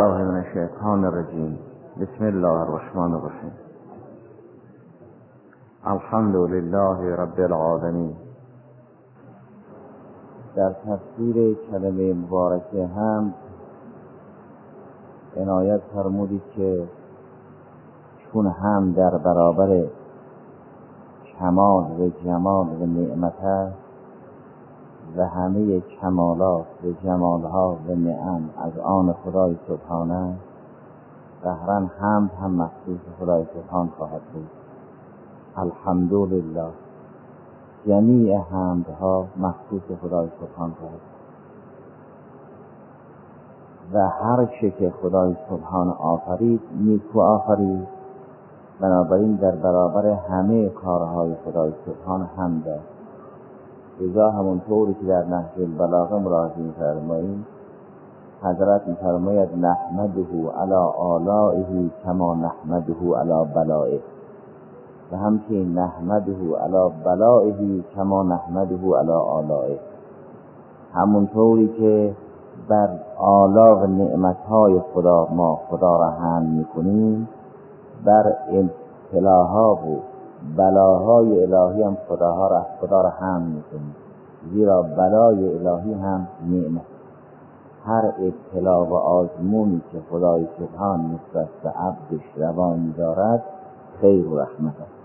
الله من الشیطان الرجیم بسم الله الرحمن الرحیم الحمد لله رب العالمین در تفسیر کلمه مبارکه هم عنایت فرمودید که چون هم در برابر کمال و جمال و نعمت است و همه کمالات و جمالها و نعم از آن خدای سبحانه قهرا حمد هم مخصوص خدای سبحان خواهد بود. الحمدلله. جمیع حمدها مخصوص خدای سبحان خواهد و هر چه که خدای سبحان آفرید نیکو آفرید. بنابراین در برابر همه کارهای خدای سبحان حمد است لذا همونطوری که در نهج البلاغه مراجعه میفرماییم حضرت میفرماید نحمده علی آلائه کما نحمده علی بلائه. و همچنین نحمده علی بلائه کما نحمده علی آلائه. همونطوری که بر آلا و نعمتهای خدا ما خدا را هم می‌کنیم بر ابتلاها و بلاهای الهی هم خداها را خدا را هم می‌کنیم. زیرا بلای الهی هم نعمت هر ابتلا و آزمونی که خدای سبحان نسبت به عبدش روانی دارد خیر و رحمت است.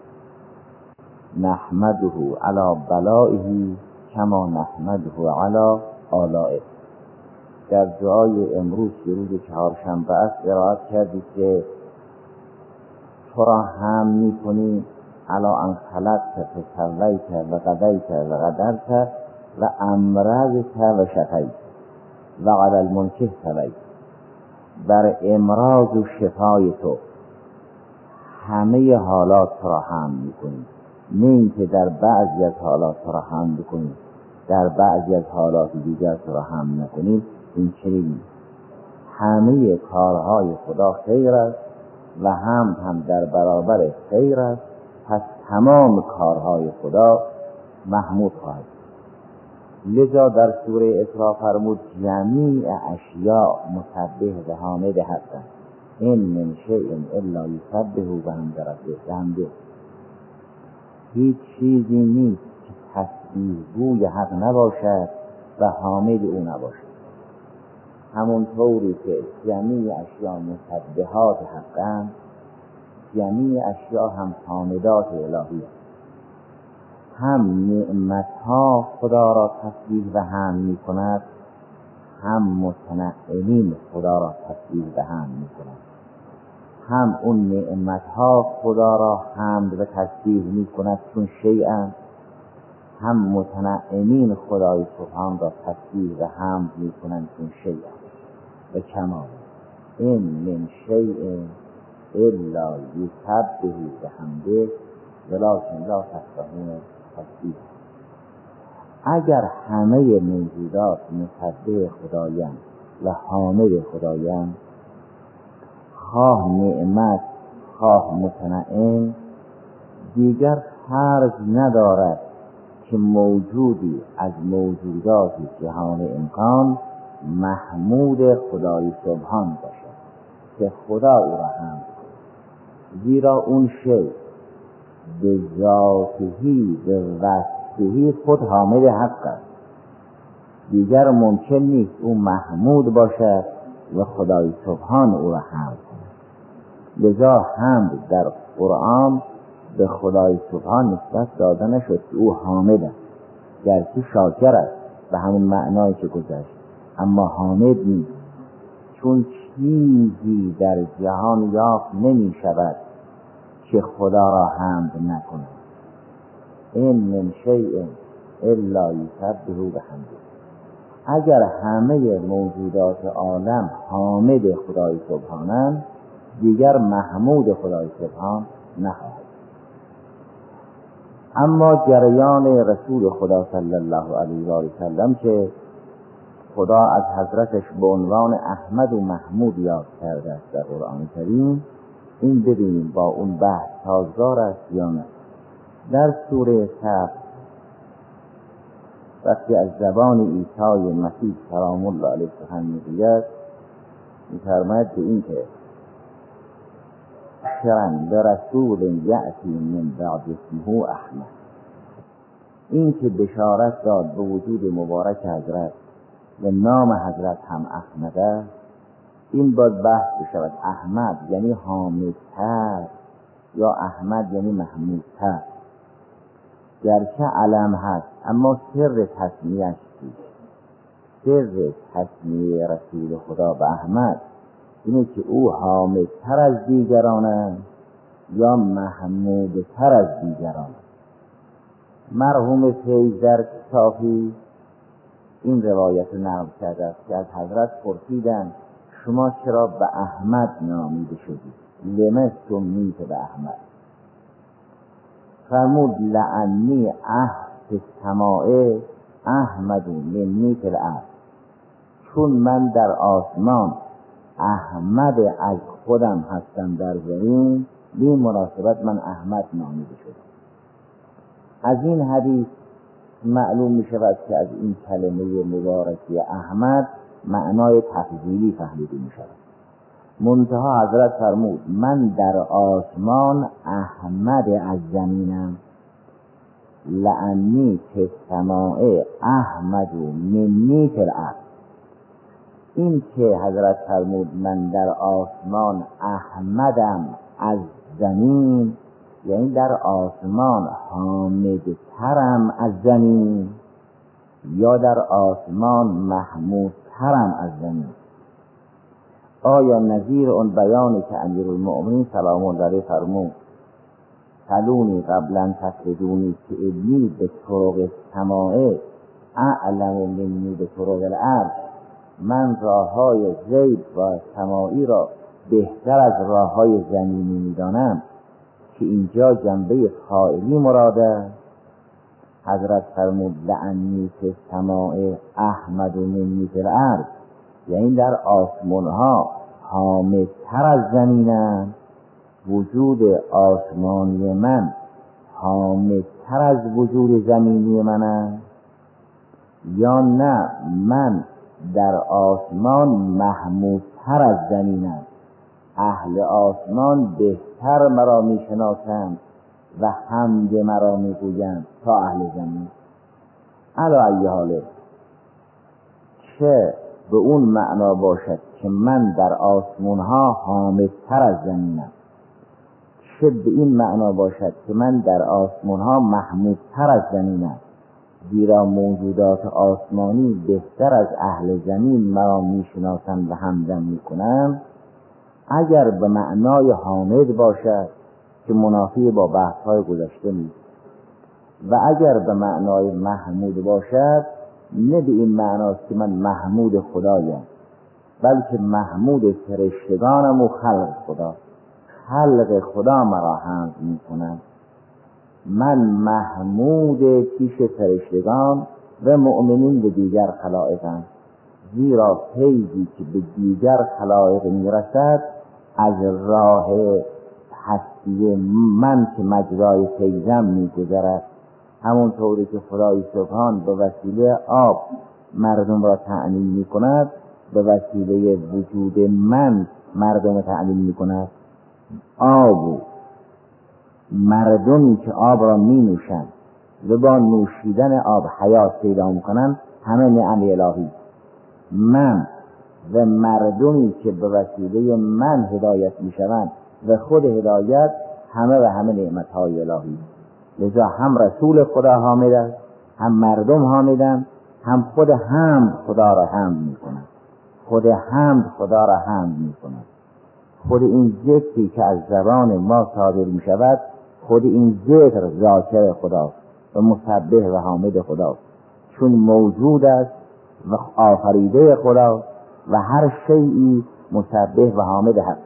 نحمده علی بلائه کما نحمده علی آلائه. در دعای امروز که روز چهارشنبه است قرائت کردید که تو را هم می‌کنیم علا ان خلقت فسویت و قضیت و قدرت و امرضت و شفیت. و علی المنکه سویت. بر امراض و شفای تو. همه حالات را هم می‌کنیم نه اینکه در بعضی از حالات را هم بکنیم در بعضی از حالات دیگر را هم نکنیم این چنین همه کارهای خدا خیر است و هم هم در برابر خیر است. پس تمام کارهای خدا محمود خواهد لذا در سوره اسراء فرمود جمیع اشیاء مسبح و حامد هستند. این من شیء الا یسبح و هم هیچ چیزی نیست که تسبیح گوی حق نباشد و حامد او نباشد. همونطوری که جمیع اشیاء مسبحات حقند جمیع اشیاء هم حامدات الهی. هم نعمتها خدا را تسبیح و هم می کند هم متنعمین خدا را تسبیح و هم می کند هم اون نعمتها خدا را حمد و تسبیح می کند چون شیئا هم متنعمین خدای سبحان را تسبیح و حمد می کنند چون شیئا. و کمال. این من شیء الا یسبه بحمده ولکن لا تفقهون تسبیح اگر همه موجودات مسبح خدایند و حامد خدایند خواه نعمت خواه متنعم دیگر فرض ندارد که موجودی از موجودات جهان امکان محمود خدای سبحان باشد که خدا او را هم زیرا اون شی به ذاتهی به وصفهی خود حامد حق است. دیگر ممکن نیست او محمود باشد و خدای سبحان او را حمد کند. لذا حمد در قرآن به خدای سبحان نسبت داده نشد که او حامد است گرچه شاکر است به همون معنایی که گذشت. اما حامد نیست چون چیزی در جهان یافت نمی شود که خدا را حمد نکند. این من شیء الا یسبه بحمده. اگر همه موجودات عالم حامد خدای سبحانند دیگر محمود خدای سبحان نخواهد. اما جریان رسول خدا صلی الله علیه و سلم که خدا از حضرتش به عنوان احمد و محمود یاد کرده است در قرآن کریم. این ببینیم با اون بحث سازگار است یا نه. در سوره صف وقتی از زبان عیسی مسیح سلام الله علیه سخن می‌گوید میفرماید به این که شرن به رسول یعتی من بعد اسمه احمد. این که بشارت داد به وجود مبارک حضرت و نام حضرت هم احمده این باید بحث بشود احمد یعنی حامدتر یا احمد یعنی محمودتر. گرچه علم هست اما سر تصمیهش چیست؟ سر تصمیه رسول خدا به احمد اینه که او حامدتر از دیگران یا محمودتر از دیگران مرحوم فیض در کافی این روایت نقل کرده است که از حضرت پرسیدند شما چرا به احمد نامیده شدید؟ لمه سمیت به احمد. فرمود لعنی احد سماعه احمد منی فی چون من در آسمان احمد از خودم هستم در زمین به مناسبت من احمد نامیده شدم. از این حدیث معلوم می شود که از این کلمه مبارکی احمد معنای تفضیلی فهمیده می شود. منتها حضرت فرمود من در آسمان احمد از زمینم. لعنی که سماعه احمد و منی فی این که حضرت فرمود من در آسمان احمدم از زمین یعنی در آسمان حامدترم از زمین یا در آسمان محمودترم از زمین. آیا نظیر اون بیانی که امیر المؤمنین سلام الله علیه فرمود سلونی قبلا تفردونی که علمی به طرق سماعه اعلم منی به طرق الارض من راه های زیب و سماعی را بهتر از راه های زمینی می‌دانم. که اینجا جنبه فائلی مراده حضرت فرمود لعنی که سماع احمد و منی الارض. یعنی در آسمان ها حامدتر از زمینم وجود آسمانی من حامدتر از وجود زمینی منم یا نه من در آسمان محمودتر از زمینم اهل آسمان بهتر مرا می‌شناسند و حمد مرا می‌گویند تا اهل زمین علا ای حاله چه به اون معنا باشد که من در آسمان ها حامدتر از زمینم؟ چه به این معنا باشد که من در آسمان ها محمودتر از زمینم؟ زیرا موجودات آسمانی بهتر از اهل زمین مرا می‌شناسند و همدم می‌کنند. اگر به معنای حامد باشد که منافی با بحث های گذشته نیست. و اگر به معنای محمود باشد نه به این معناست که من محمود خدایم بلکه محمود فرشتگانم و خلق خدا. خلق خدا مرا حمد می‌کنم من محمود پیش فرشتگان و مؤمنین به دیگر خلائقم زیرا فیضی که به دیگر خلائق می‌رسد از راه هستی من که مجرای فیضم میگذرد. همونطوری که خدای سبحان به وسیله آب مردم را تعلیم می کند به وسیله وجود من مردم تعلیم می کند آب مردمی که آب را می نوشند و با نوشیدن آب حیات پیدا می‌کنند همه نعم الهی. من و مردمی که به وسیله من هدایت می‌شوند و خود هدایت همه و همه نعمت های الهی. لذا هم رسول خدا حامد است هم مردم حامدن هم خود هم خدا را هم می‌کنند. خود هم خدا را هم می‌کنند. خود این ذکری که از زبان ما صادر می شود خود این ذکر ذاکر خداست و مسبح و حامد خداست. چون موجود است و آفریده خدا و هر شیعی مسبح و حامد هست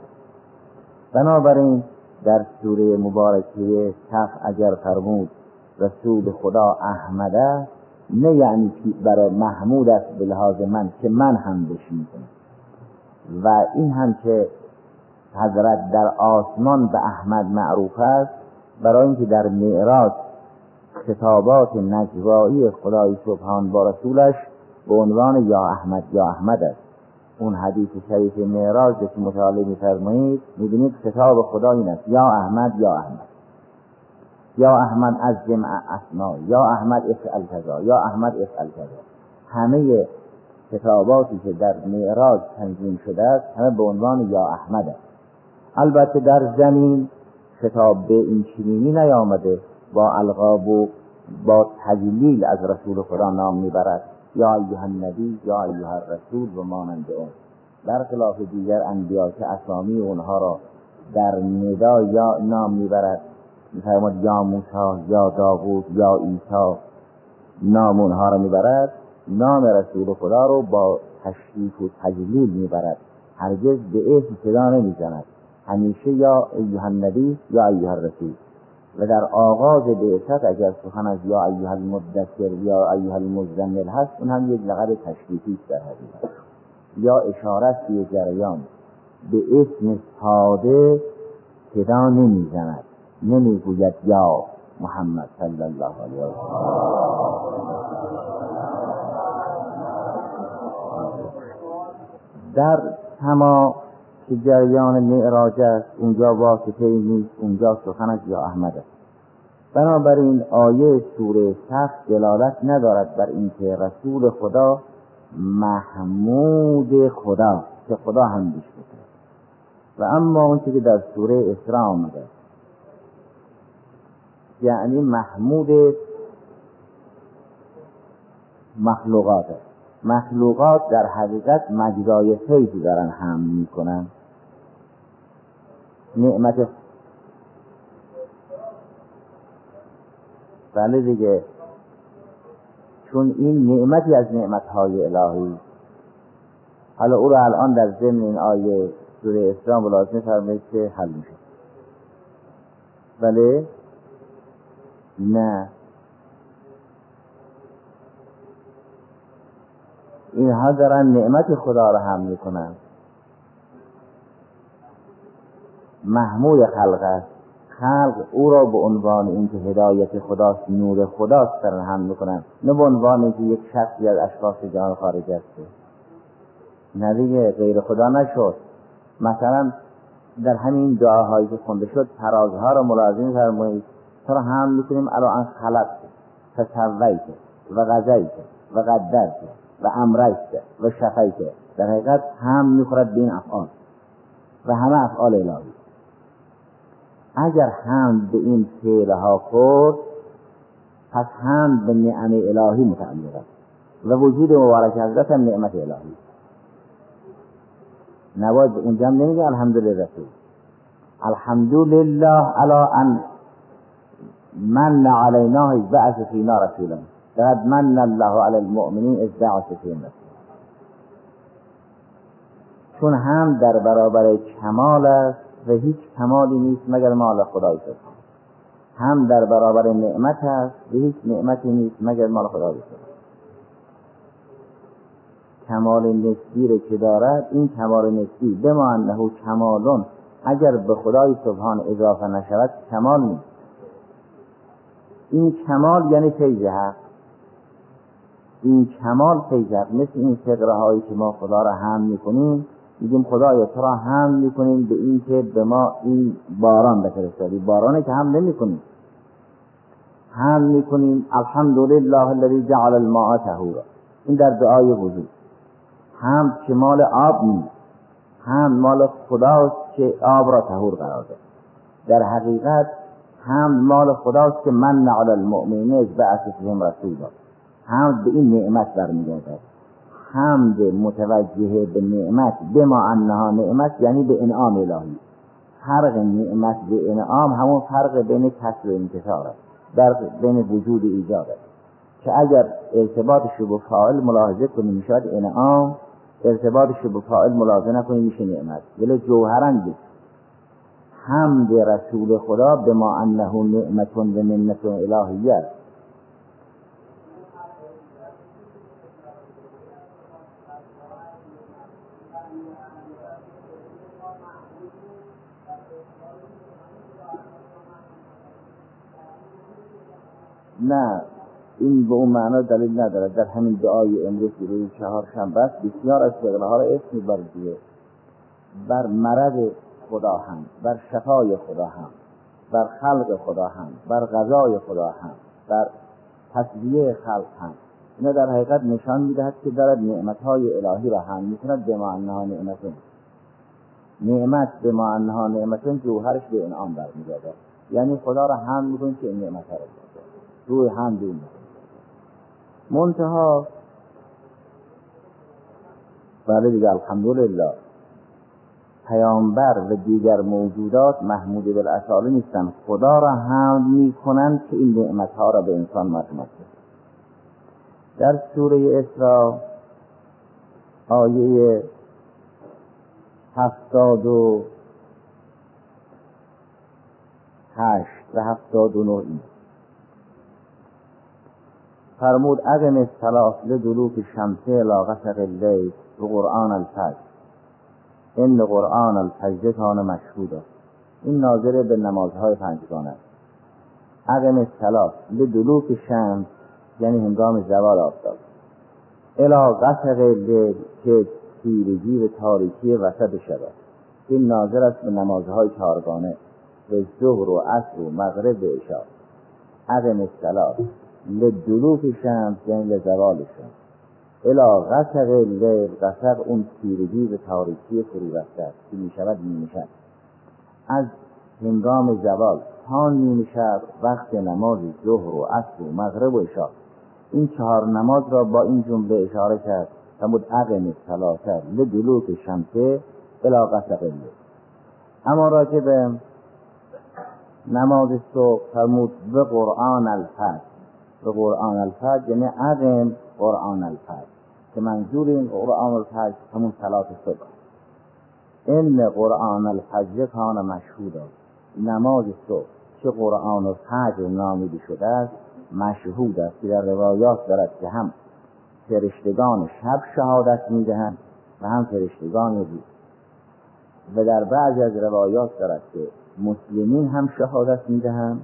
بنابراین در سوره مبارکه کف اگر فرمود رسول خدا احمده نه یعنی برای محمود است به لحاظ من که من هم بشین و این هم که حضرت در آسمان به احمد معروف است برای اینکه در معراج خطابات نجوایی خدای سبحان با رسولش به عنوان یا احمد یا احمد است. اون حدیث شریف معراج که مطالعه میفرمایید می‌بینید کتاب خدا این است یا احمد یا احمد. یا احمد از جمع اسما یا احمد افعل کذا یا احمد افعل کذا همه کتاباتی که در معراج تنظیم شده است همه به عنوان یا احمد است. البته در زمین خطاب به این چنینی نیامده با القاب و با تجلیل از رسول خدا نام می‌برد. یا ایها النبی یا ایها الرسول و مانند اون در خلاف دیگر انبیا که اسامی اونها را در ندا یا نام می‌برد میفرماد یا موسی یا داوود یا عیسی نام اونها را می‌برد. نام رسول خدا رو با تشریف و تجلیل می‌برد. هرگز به اسم صدا نمی‌زند. همیشه یا ایها النبی یا ایها الرسول. و در آغاز بعثت اگر سخن از یا ایها المدثر یا ایها المزمل هست اون هم یک لقب تشریفی است در حقیقت یا اشارت به جریان. به اسم ساده صدا نمی‌زند. نمی‌گوید یا محمد صلی الله علیه و در تمام که جریان معراج است اونجا واسطه نیست اونجا سخنش یا احمد است. بنابراین آیه سوره سخت دلالت ندارد بر اینکه رسول خدا محمود خدا که خدا هم بیش و اما اون که در سوره اسراء آمده یعنی محمود مخلوقات است. مخلوقات در حقیقت مجرای فیضی دارن هم می‌کنن. نعمت. بله دیگه. چون این نعمتی از نعمتهای الهی. حالا او را الان در ضمن این آیه سوره اسلام ملازمه فرمایید که حل میشه. بله؟ نه. اینها دارن نعمت خدا را هم می‌کنن. محمود خلق است. خلق او را به عنوان اینکه هدایت خداست نور خداست دارن هم می‌کنن نه به عنوان اینکه یک شخصی از اشخاص جهان خارج است. نه غیر خدا نشد. مثلا در همین دعاهایی که خونده شد ترازها را ملازم فرمایید. را هم می‌کنیم الان خلق فسویت و غذیت و قدرت و امرت و شفیت در حقیقت هم می‌خورد به این افعال. و همه افعال الهی. اگر هم به این فعلها کرد پس هم به نعم الهی متعلق است و وجود مبارک حضرت هم نعمت الهی نباید اونجا هم نمیگه الحمدلله الحمدلله علی ان من علینا از بعث فینا رسولا. لقد من الله علی المؤمنین از بعث فینا چون هم در برابر کمال است و هیچ کمالی نیست مگر مال خدای سبحانه هم در برابر نعمت است و هیچ نعمتی نیست مگر مال خدای سبحانه کمال نسبی رو که دارد این کمال نسبی بما انه کمالون اگر به خدای سبحان اضافه نشود کمال نیست. این کمال یعنی فیض حق. این کمال فیض حق مثل این فقره هایی که ما خدا را هم می‌کنیم میگیم خدایا تو را هم می‌کنیم به این که به ما این باران بفرستادی بارانه که هم نمی‌کنیم. هم می‌کنیم. الحمدلله الذی جعل الماء طهورا. این در دعای وضو هم که مال آب نیست. هم مال خداست که آب را طهور قرار ده در حقیقت هم مال خداست که من علی المؤمنین از بعث فیهم هم به این نعمت برمیگردد. حمد متوجه به نعمت بما انها نعمت یعنی به انعام الهی. فرق نعمت به انعام همون فرق بین کسر و انکسار است در بین وجود ایجاد. است که اگر ارتباطش به فاعل ملاحظه کنیم می‌شد انعام ارتباطش به فاعل ملاحظه نکنیم میشه نعمت. ولی جوهرن بود. حمد رسول خدا به ما انه نعمت و منت الهیه است. نه این به اون معنا دلیل ندارد در همین دعای امروز روی چهار شنبه است بسیار از ها را اسم بر بر مرض خدا هم بر شفای خدا هم بر خلق خدا هم بر غذای خدا هم بر تصویه خلق هم. اینا در حقیقت نشان می‌دهد که دارد های الهی را هم می‌کند به معنها نعمتون نعمت به معنها نعمتون جوهرش به انعام برمیگرده یعنی خدا را هم می‌کنید که این نعمت را روی هم دون منتها بله دیگه الحمدلله پیامبر و دیگر موجودات محمود بالاصاله نیستند خدا را هم می‌کنند که این نعمتها را به انسان مرحمت در سوره اسراء آیه هفتاد و هشت و هفتاد و نوعی فرمود اقم الصلاة لدلوک شمسه الى غسق اللیل و قرآن الفجر. این قرآن الفجر کان مشهود. این ناظر به نمازهای پنجگانه است. اقم الصلاة لدلوک شمس یعنی هنگام زوال آفتاب. الا غسق لیل که تیرگی و تاریکی وسط شب این ناظر است به نمازهای چهارگانه. به ظهر و عصر و مغرب و عشا عقم الصلاه لدلوک شمس یعنی لزوال شمس الا غسق لیل غسق اون تیرگی و تاریکی فرو رفته است که می‌شود نیمه شب از هنگام زوال تا نیمه شب وقت نماز ظهر و عصر و مغرب و عشا این چهار نماز را با این جمله اشاره کرد. فرمود اقم الصلاه لدلوک شمسه الا غسق لیل. اما راجع به نماز صبح فرمود به قرآن الفجر به قرآن الفجر یعنی اقم قرآن الفجر که منظور این قرآن الفجر همون صلات صبح. این قرآن الفجر کان مشهود نماز صبح که قرآن الفجر نامیده شده است مشهود است. که در روایات دارد که هم فرشتگان شب شهادت می‌دهند و هم فرشتگان روز. و در بعضی از روایات دارد که مسلمین هم شهادت می‌دهند.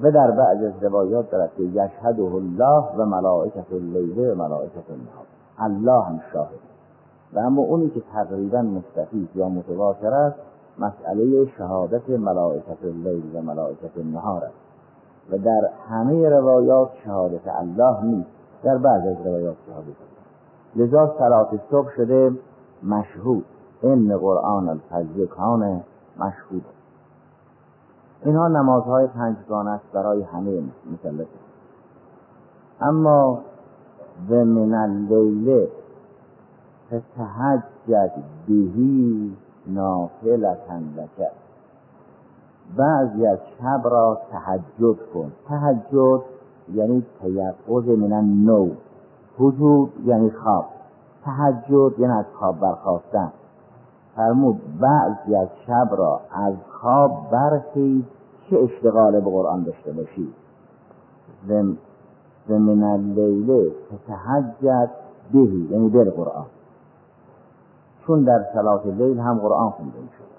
و در بعض از روایات دارد که یشهده الله و ملائکت اللیل و ملائکت النهار. الله هم شاهد. و اما اونی که تقریبا مستفید یا متواتر است مسئله شهادت ملائکت اللیل و ملائکت النهار است. و در همه روایات شهادت الله نیست. در بعض از روایات شهادت لذا صلات صبح شده مشهود. این قرآن الفجر کان مشهود اینها نمازهای پنجگانه است برای همه مسلط اما و من اللیل فتهجد بهی نافلتن لک. بعضی از شب را تهجد کن. تهجد یعنی تیقظ من نو حجود یعنی خواب. تهجد یعنی از خواب برخواستن فرمود بعضی از شب را از خواب برخیز چه اشتغال به قرآن داشته باشی. و من اللیل تتحجد بهی یعنی بر قرآن. چون در صلات لیل هم قرآن خونده شود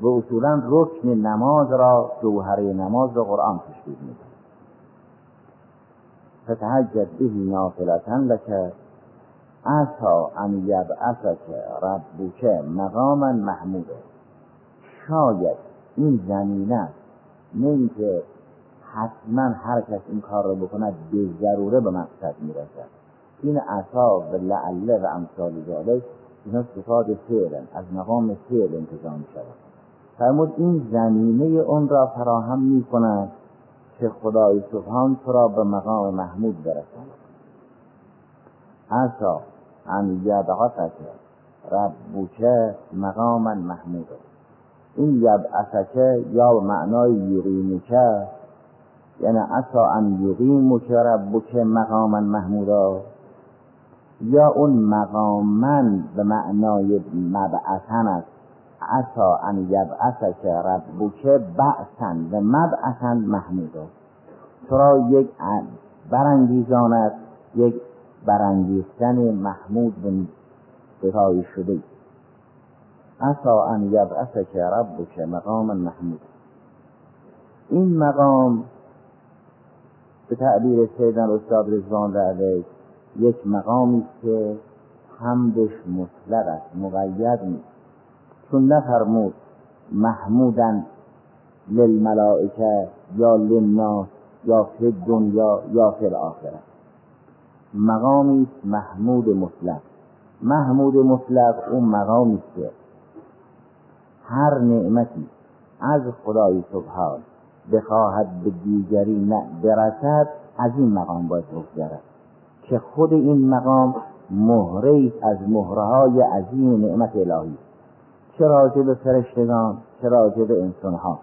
و اصولا رکن نماز را جوهره نماز را قرآن تشکیل می فتهجد بهی نافلتا لک اتا ان یبعثک ربک مقاما محمود شاید این زمینه است. نه اینکه حتما هر کس این کار را بکند به ضروره به مقصد می‌رسد. این عصا و لعله و امثال ذالک اینا صفات فعل از مقام فعل انتظام شود فرمود این زمینه اون را فراهم می کند که خدای سبحان تو را به مقام محمود برساند. عصا ان یبعثک ربک مقاما محمود. این یبعثک یا معنای یقیمک یعنی عصا ان یقیمک ربک مقاما محمودا یا اون مقاما به معنای مبعثن است. عصا ان یبعثک ربک بعثن و مبعثن محمودا تو را یک برانگیزاند یک برانگیختن محمود به ستایش شده عصا ان یبعثک ربک مقاما محمود این مقام به تعبیر سیدن استاد رزوان علیه یک مقامی که حمدش مطلق است مقید نیست. چون نفرمود محمودن للملائکه یا للناس یا فی دنیا یا فی الاخره مقامی محمود مطلق. محمود مطلق اون مقامی که هر نعمتی از خدای سبحان بخواهد به دیگری نه برسد از این مقام باید بگذرد. که خود این مقام مهره از مهره های عظیم نعمت الهی. چه راجع به فرشتگان چه راجع به انسانها.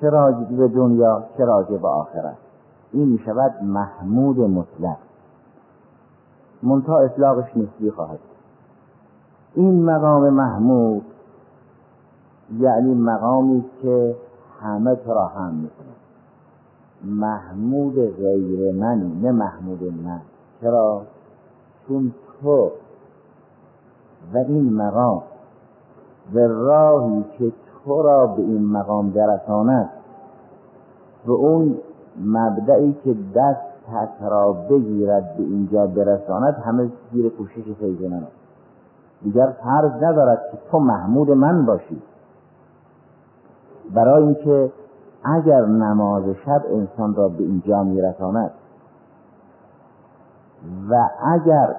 چه راجع به دنیا چه راجع به آخرت. این می شود محمود مطلق. منتها اطلاقش نسبی خواهد این مقام محمود یعنی مقامی که همه تو را هم می‌کنه. محمود غیر منی نه محمود من. چرا؟ چون تو و این مقام و راهی که تو را به این مقام درساند به اون مبدعی که دست را بگیرد به اینجا برساند همه زیر کوشش فیض من دیگر فرض ندارد که تو محمود من باشی. برای اینکه اگر نماز شب انسان را به اینجا میرساند و اگر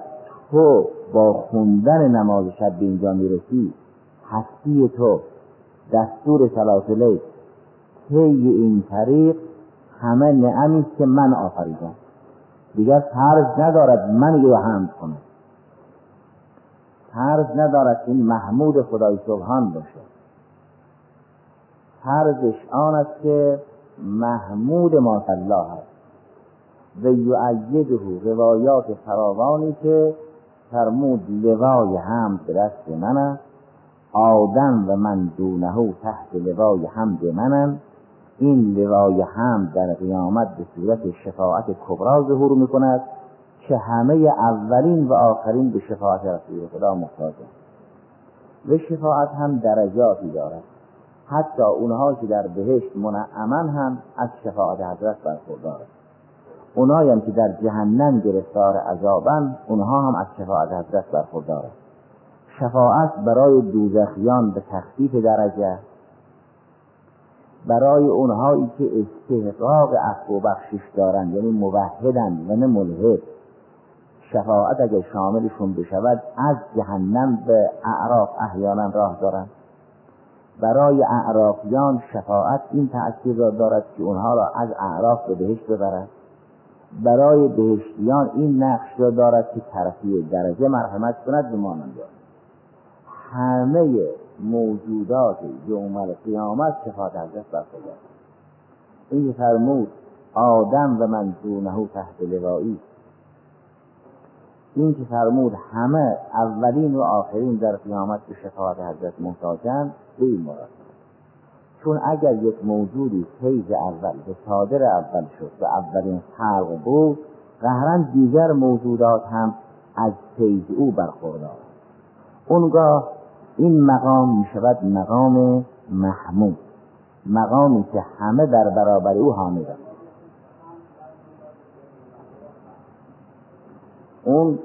تو با خوندن نماز شب به اینجا می‌رسی هستی تو دستور سلاسله طی این طریق همه نعمی است که من آفریدم. دیگر فرض ندارد من رو حمد کنم. فرض ندارد این محمود خدای سبحان باشه. فرضش آن است که محمود ما الله است. و یعیده روایات فراوانی که فرمود لوای حمد به دست من است آدم و من دونه تحت لوای حمد منم. این لوای حمد در قیامت به صورت شفاعت کبرا ظهور می کند که همه اولین و آخرین به شفاعت رسول خدا محتاجند و شفاعت هم درجاتی دارد. حتی اونها که در بهشت منعمن هم از شفاعت حضرت برخوردارند اونایی هم که در جهنم گرفتار عذابن اونها هم از شفاعت حضرت برخوردارند شفاعت برای دوزخیان به تخفیف درجه برای اونهایی که استحقاق عفو و بخشش دارند یعنی موحدن و نه ملحد. شفاعت اگر شاملشون بشود از جهنم به اعراف احیانا راه دارند. برای اعرافیان شفاعت این تأثیر را دارد که اونها را از اعراف به بهشت ببرد برای بهشتیان این نقش را دارد که طرفی درجه مرحمت کند به همه موجودات یوم القیامت صفات حضرت بر این فرمود آدم و من دونه تحت لوایی این که فرمود همه اولین و آخرین در قیامت به شفاعت حضرت محتاجند به این مراد. چون اگر یک موجودی فیض اول به صادر اول شد و اولین خلق بود قهرا دیگر موجودات هم از فیض او برخوردار. اونگاه این مقام می شود مقام محمود مقامی که همه در برابر او حامدند اون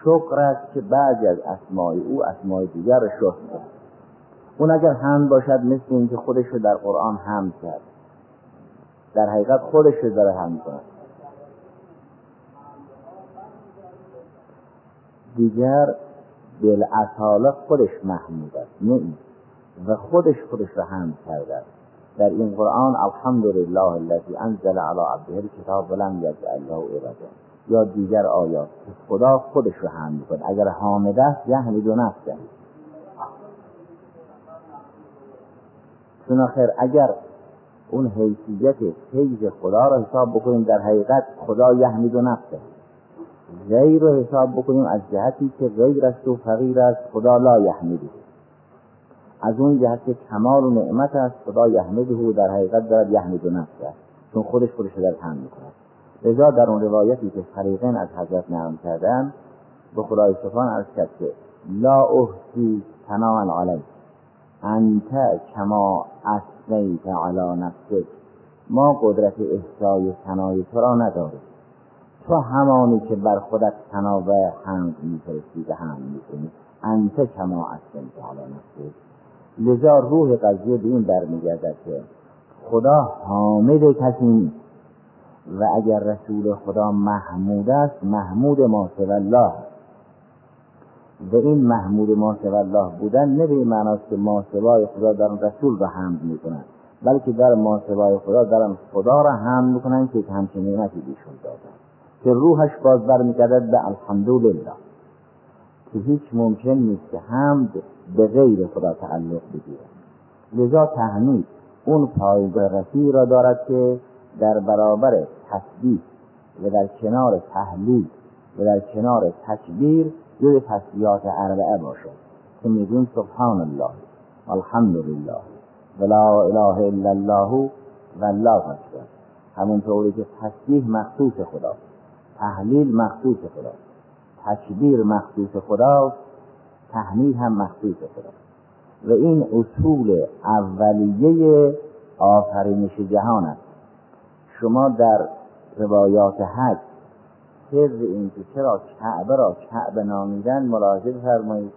شکر است که بعضی از اسمای او اسمای دیگر شکر کرد اون اگر هم باشد مثل این که خودش در قرآن هم کرد. در حقیقت خودش رو داره هم کند دیگر بالاصاله خودش محمود است نه این. و خودش خودش را هم کرده در این قرآن الحمدلله الذی انزل علی عبده الکتاب ولم یجعل له عوجا یا دیگر آیات خدا خودش رو هم می‌کنه اگر حامد است یحمد دو نفسه چون آخر اگر اون حیثیت فیض خدا را حساب بکنیم در حقیقت خدا یحمد و نفسه غیر رو حساب بکنیم از جهتی که غیر است و فقیر است خدا لا یحمده. از اون جهت که کمال و نعمت است خدا یحمده در حقیقت دارد یحمد و نفسه چون خودش خودش در هم می‌کند. لذا در اون روایتی که فریقین از حضرت نقل کردن به خدای سبحان عرض کرد که لا احسی تناما علی انت کما اثنیت علی نفسک. ما قدرت احسای ثنای تو را نداریم. تو همانی که بر خودت و حمد میفرستی و حمد می‌کنی انت کما اصلا حالا نفسه لذا روح قضیه به این برمیگردد که خدا حامد کسی و اگر رسول خدا محمود است محمود ما الله و این محمود ما الله بودن نه به معناست که ما خدا در رسول را حمد می‌کنند بلکه در ما خدا دارن خدا را حمد می‌کنن که همچین نعمتی بیشون دادن. که روحش باز برمیگردد به الحمدلله. که هیچ ممکن نیست که حمد به غیر خدا تعلق بگیرد. لذا تحمید اون پایگاه رفیع را دارد که در برابر تسبیح و در کنار تحلیل و در کنار تکبیر جز تسبیحات اربعه باشد. که میگیم سبحان الله الحمد لله و لا اله الا الله و الله اکبر. همونطوری که تسبیح مخصوص خدا تحلیل مخصوص خدا. تکبیر مخصوص خدا تحمیل هم مخصوص خدا. و این اصول اولیه آفرینش جهان است. شما در روایات حج سر این که چرا کعبه را کعبه نامیدن ملاحظه فرمایید.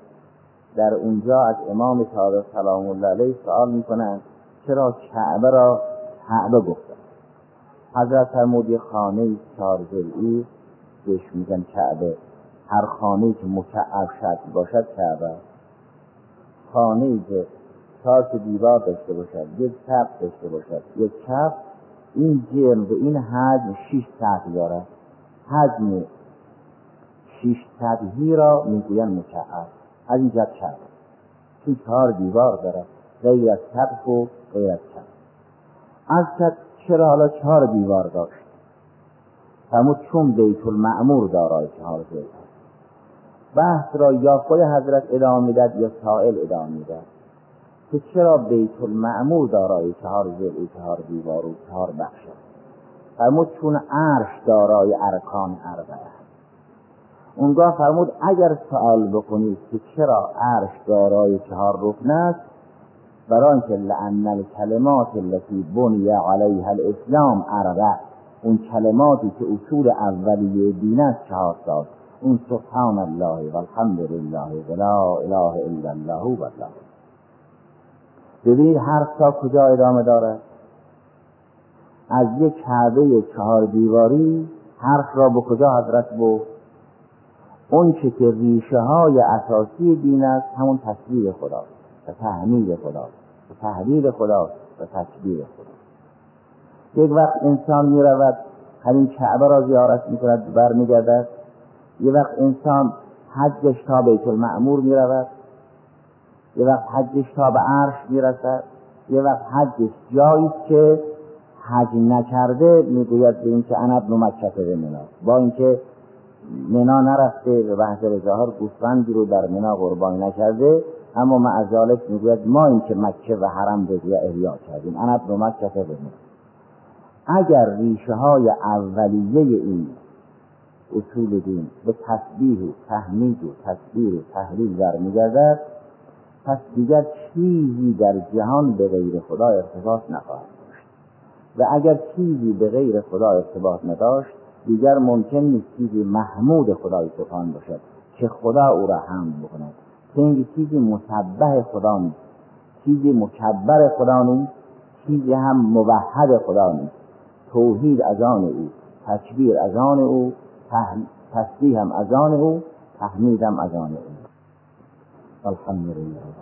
در اونجا از امام صادق سلام الله علیه سوال می‌کنند چرا کعبه را کعبه گفتن حضرت فرمود خانه چهار ضلعی بهش میگن کعبه. هر خانه که مکعب شکل باشد کعبه. خانه که چهار دیوار داشته باشد یک چپ داشته باشد یک چپ این جرم و این حجم شیش سطح دارد حجم شیش سطحی را می‌گوین مکعب. از اینجا چپ چون چهار دیوار دارد غیر از چپ و غیر از چپ از چرا حالا چهار دیوار داشت فرمود چون بیت المعمور دارای چهار دیوار بحث را یا خود حضرت ادامه می‌داد یا سائل ادامه می‌داد که چرا بیت المعمور دارای چهار زل چهار دیوار و چهار بخش؟ فرمود چون عرش دارای ارکان اربعه. اونگاه فرمود اگر سوال بکنید که چرا عرش دارای چهار رکن است برای اینکه لعن الکلمات التي بنی علیها الاسلام اربع اون کلماتی که اصول اولیه دین است چهار ساز اون سبحان الله و الحمد لله و لا اله الا الله و الله. ببینید هر تا کجا ادامه دارد از یک کعبه چهار دیواری حرف را به کجا حضرت بود اون که ریشه های اساسی دین است همون تصویر خداست و تحمیل خداست و تحلیل خداست و تکبیر خداست یک وقت انسان می رود همین کعبه را زیارت می کند برمیگردد. یه وقت انسان حجش تا بیت المعمور می رود یه وقت حجش تا به عرش می رسد یه وقت حجش جایی که حج نکرده می‌گوید به اینکه انا ابن مکه به منا با اینکه منا نرفته به بحث ظاهر گوسفندی رو در منا قربانی نکرده اما معذالک می‌گوید ما اینکه مکه و حرم به احیا کردیم. انا ابن مکه منا اگر ریشه های اولیه این اصول دین به تسبیح و تحمید و تصویر و تحلیل برمیگردد پس دیگر چیزی در جهان به غیر خدا ارتباط نخواهد داشت. و اگر چیزی به غیر خدا ارتباط نداشت دیگر ممکن نیست چیزی محمود خدای سبحان باشد که خدا او را حمد بکند. چه چیزی مسبه خدا نیست چیزی مکبر خدا نیست چیزی هم موحد خدا نیست توحید از آن او تکبیر از آن او تسبیح هم از آن او تحمید هم از آن او. الحمد لله